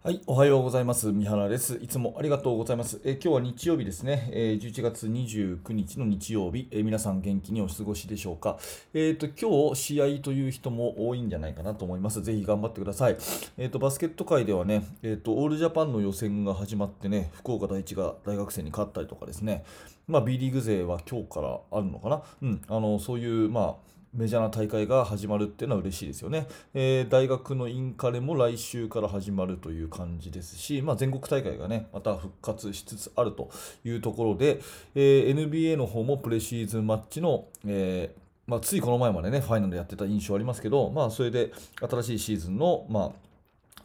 はい、おはようございます。三原です。いつもありがとうございます。え今日は日曜日ですね、え11月29日の日曜日、え皆さん元気にお過ごしでしょうか。えっ、と、今日試合という人も多いんじゃないかなと思います。ぜひ頑張ってください。えっ、と、バスケット界ではね、えっ、と、オールジャパンの予選が始まってね、福岡第一が大学生に勝ったりとかですね、まあ、B リーグ勢は今日からあるのかな。うん、あの、そういう、まあ、メジャーな大会が始まるっていうのは嬉しいですよね。えー大学のインカレも来週から始まるという感じですし、まあ、全国大会がね、また復活しつつあるというところで、えー NBA の方もプレシーズンマッチの、えーまあ、ついこの前までね、ファイナルやってた印象ありますけど、まあ、それで新しいシーズンの、まあ、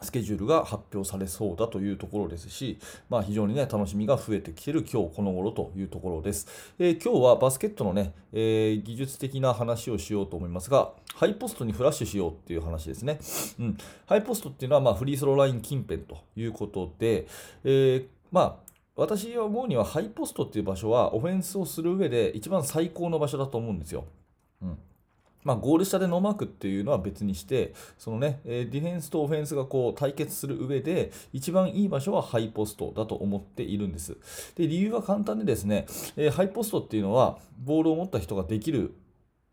スケジュールが発表されそうだというところですし、まあ、非常にね、楽しみが増えてきている今日この頃というところです。えー今日はバスケットのね、えー技術的な話をしようと思いますが、ハイポストにフラッシュしようっていう話ですね。うん、ハイポストっていうのは、まあ、フリースローライン近辺ということで、えーまあ、私が思うにはハイポストっていう場所はオフェンスをする上で一番最高の場所だと思うんですよ。うんまあ、ゴール下でノーマークっていうのは別にして、そのね、ディフェンスとオフェンスがこう対決する上で、一番いい場所はハイポストだと思っているんです。で、理由は簡単でですね、えハイポストっていうのは、ボールを持った人ができる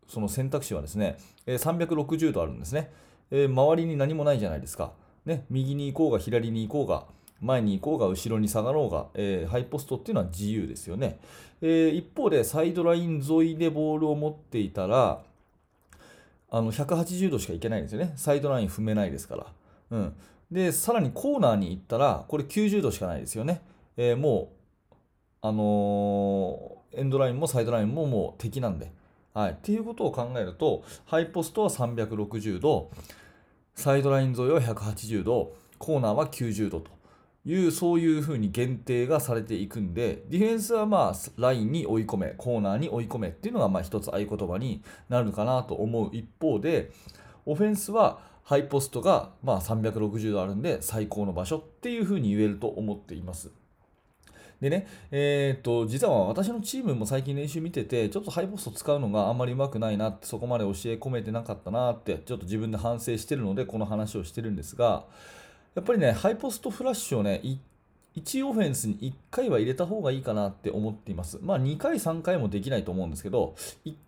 その選択肢はですね、え360度あるんですね、え周りに何もないじゃないですか。ね、右に行こうが左に行こうが、前に行こうが後ろに下がろうが、えーハイポストっていうのは自由ですよね。えー一方でサイドライン沿いでボールを持っていたら、あの180度しか行けないんですよね。サイドライン踏めないですから。うん、で、さらにコーナーに行ったら、これ90度しかないですよね。えーもう、あのーエンドラインもサイドラインももう敵なんで。はい。っていうことを考えると、ハイポストは360度、サイドライン沿いは180度、コーナーは90度という、そういうふうに限定がされていくんで、ディフェンスはまあ、ラインに追い込め、コーナーに追い込めっていうのがまあ一つ合言葉になるのかなと思う一方で、オフェンスはハイポストがまあ360度あるんで最高の場所っていうふうに言えると思っています。でね、えーっと、実は私のチームも最近練習見てて、ちょっとハイポスト使うのがあんまりうまくないなって、そこまで教え込めてなかったなって、ちょっと自分で反省してるので、この話をしてるんですが、やっぱりね、ハイポストフラッシュをね、一1オフェンスに1回は入れた方がいいかなって思っています。まあ2回、3回もできないと思うんですけど、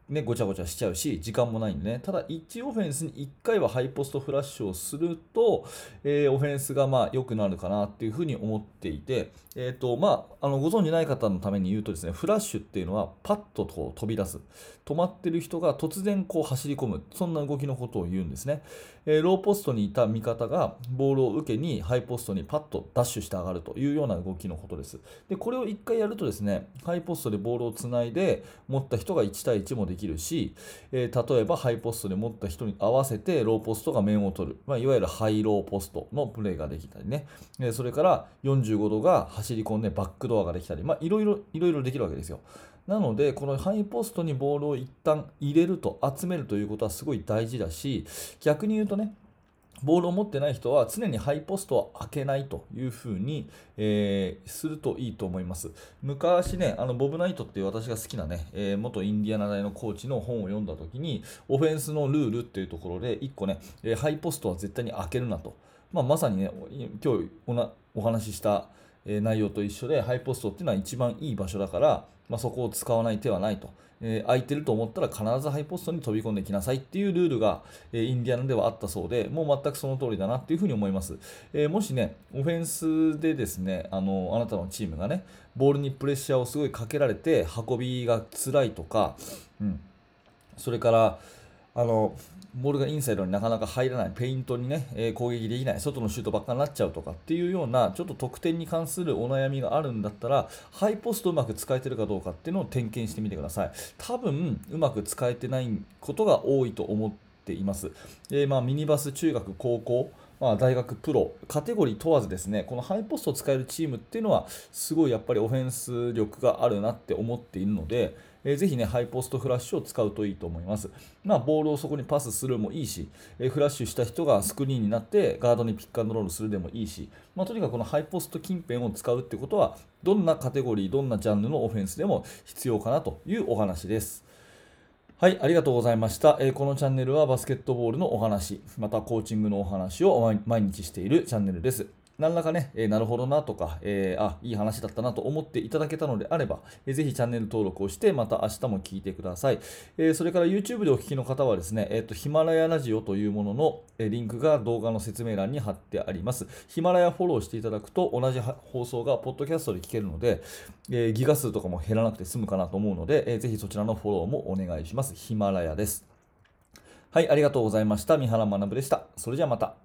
ね、ごちゃごちゃしちゃうし、時間もないんでね。ただ1オフェンスに1回はハイポストフラッシュをすると、えーオフェンスがまあ良くなるかなっていうふうに思っていて、えーとまあ、あのご存じない方のために言うとですね、フラッシュっていうのはパッとこう飛び出す。止まってる人が突然こう走り込む。そんな動きのことを言うんですね。えーローポストにいた味方がボールを受けにハイポストにパッとダッシュして上がるというような動きのことです。で、これを1回やるとですね、ハイポストでボールをつないで持った人が1対1もできるし、えー例えばハイポストで持った人に合わせてローポストが面を取る、まあ、いわゆるハイローポストのプレーができたりね、えそれから45度が走り込んでバックドアができたり、まあ、いろいろいろいろできるわけですよ。なので、このハイポストにボールを一旦入れると、集めるということはすごい大事だし、逆に言うとね、ボールを持ってない人は常にハイポストは開けないというふうに、えーするといいと思います。昔ね、あのボブ・ナイトっていう私が好きなね、えー元インディアナ大のコーチの本を読んだときに、オフェンスのルールっていうところで、1個ね、えハイポストは絶対に開けるなと。まあ、まさにね、今日お話ししたえ内容と一緒で、ハイポストっていうのは一番いい場所だから、まあ、そこを使わない手はないと。えー空いてると思ったら必ずハイポストに飛び込んできなさいっていうルールが、えーインディアナではあったそうで、もう全くその通りだなっていうふうに思います。えーもしね、オフェンスでですね、あの、あなたのチームがね、ボールにプレッシャーをすごいかけられて、運びが辛いとか、うん、それから、あの、ボールがインサイドになかなか入らない、ペイントにね、えー攻撃できない、外のシュートばっかになっちゃうとかっていうような、ちょっと得点に関するお悩みがあるんだったら、ハイポストうまく使えてるかどうかっていうのを点検してみてください。多分、うまく使えてないことが多いと思っています。でまあ、ミニバス中学、高校、まあ、大学、プロ、カテゴリー問わずですね、このハイポストを使えるチームっていうのは、すごいやっぱりオフェンス力があるなって思っているので、えーぜひね、ハイポストフラッシュを使うといいと思います。まあ、ボールをそこにパスするもいいし、えーフラッシュした人がスクリーンになってガードにピックアンドロールするでもいいし、まあ、とにかくこのハイポスト近辺を使うってことは、どんなカテゴリー、どんなジャンルのオフェンスでも必要かなというお話です。はい、ありがとうございました。えーこのチャンネルはバスケットボールのお話、またコーチングのお話を毎毎日しているチャンネルです。何らかね、えーなるほどなとか、えーあ、いい話だったなと思っていただけたのであれば、えーぜひチャンネル登録をして、また明日も聞いてください。えーそれから YouTube でお聞きの方はですね、えーと、ヒマラヤラジオというものの、えリンクが動画の説明欄に貼ってあります。ヒマラヤフォローしていただくと、同じ放送がポッドキャストで聞けるので、えギガ数とかも減らなくて済むかなと思うので、えーぜひそちらのフォローもお願いします。ヒマラヤです。はい、ありがとうございました。三原学でした。それじゃあまた。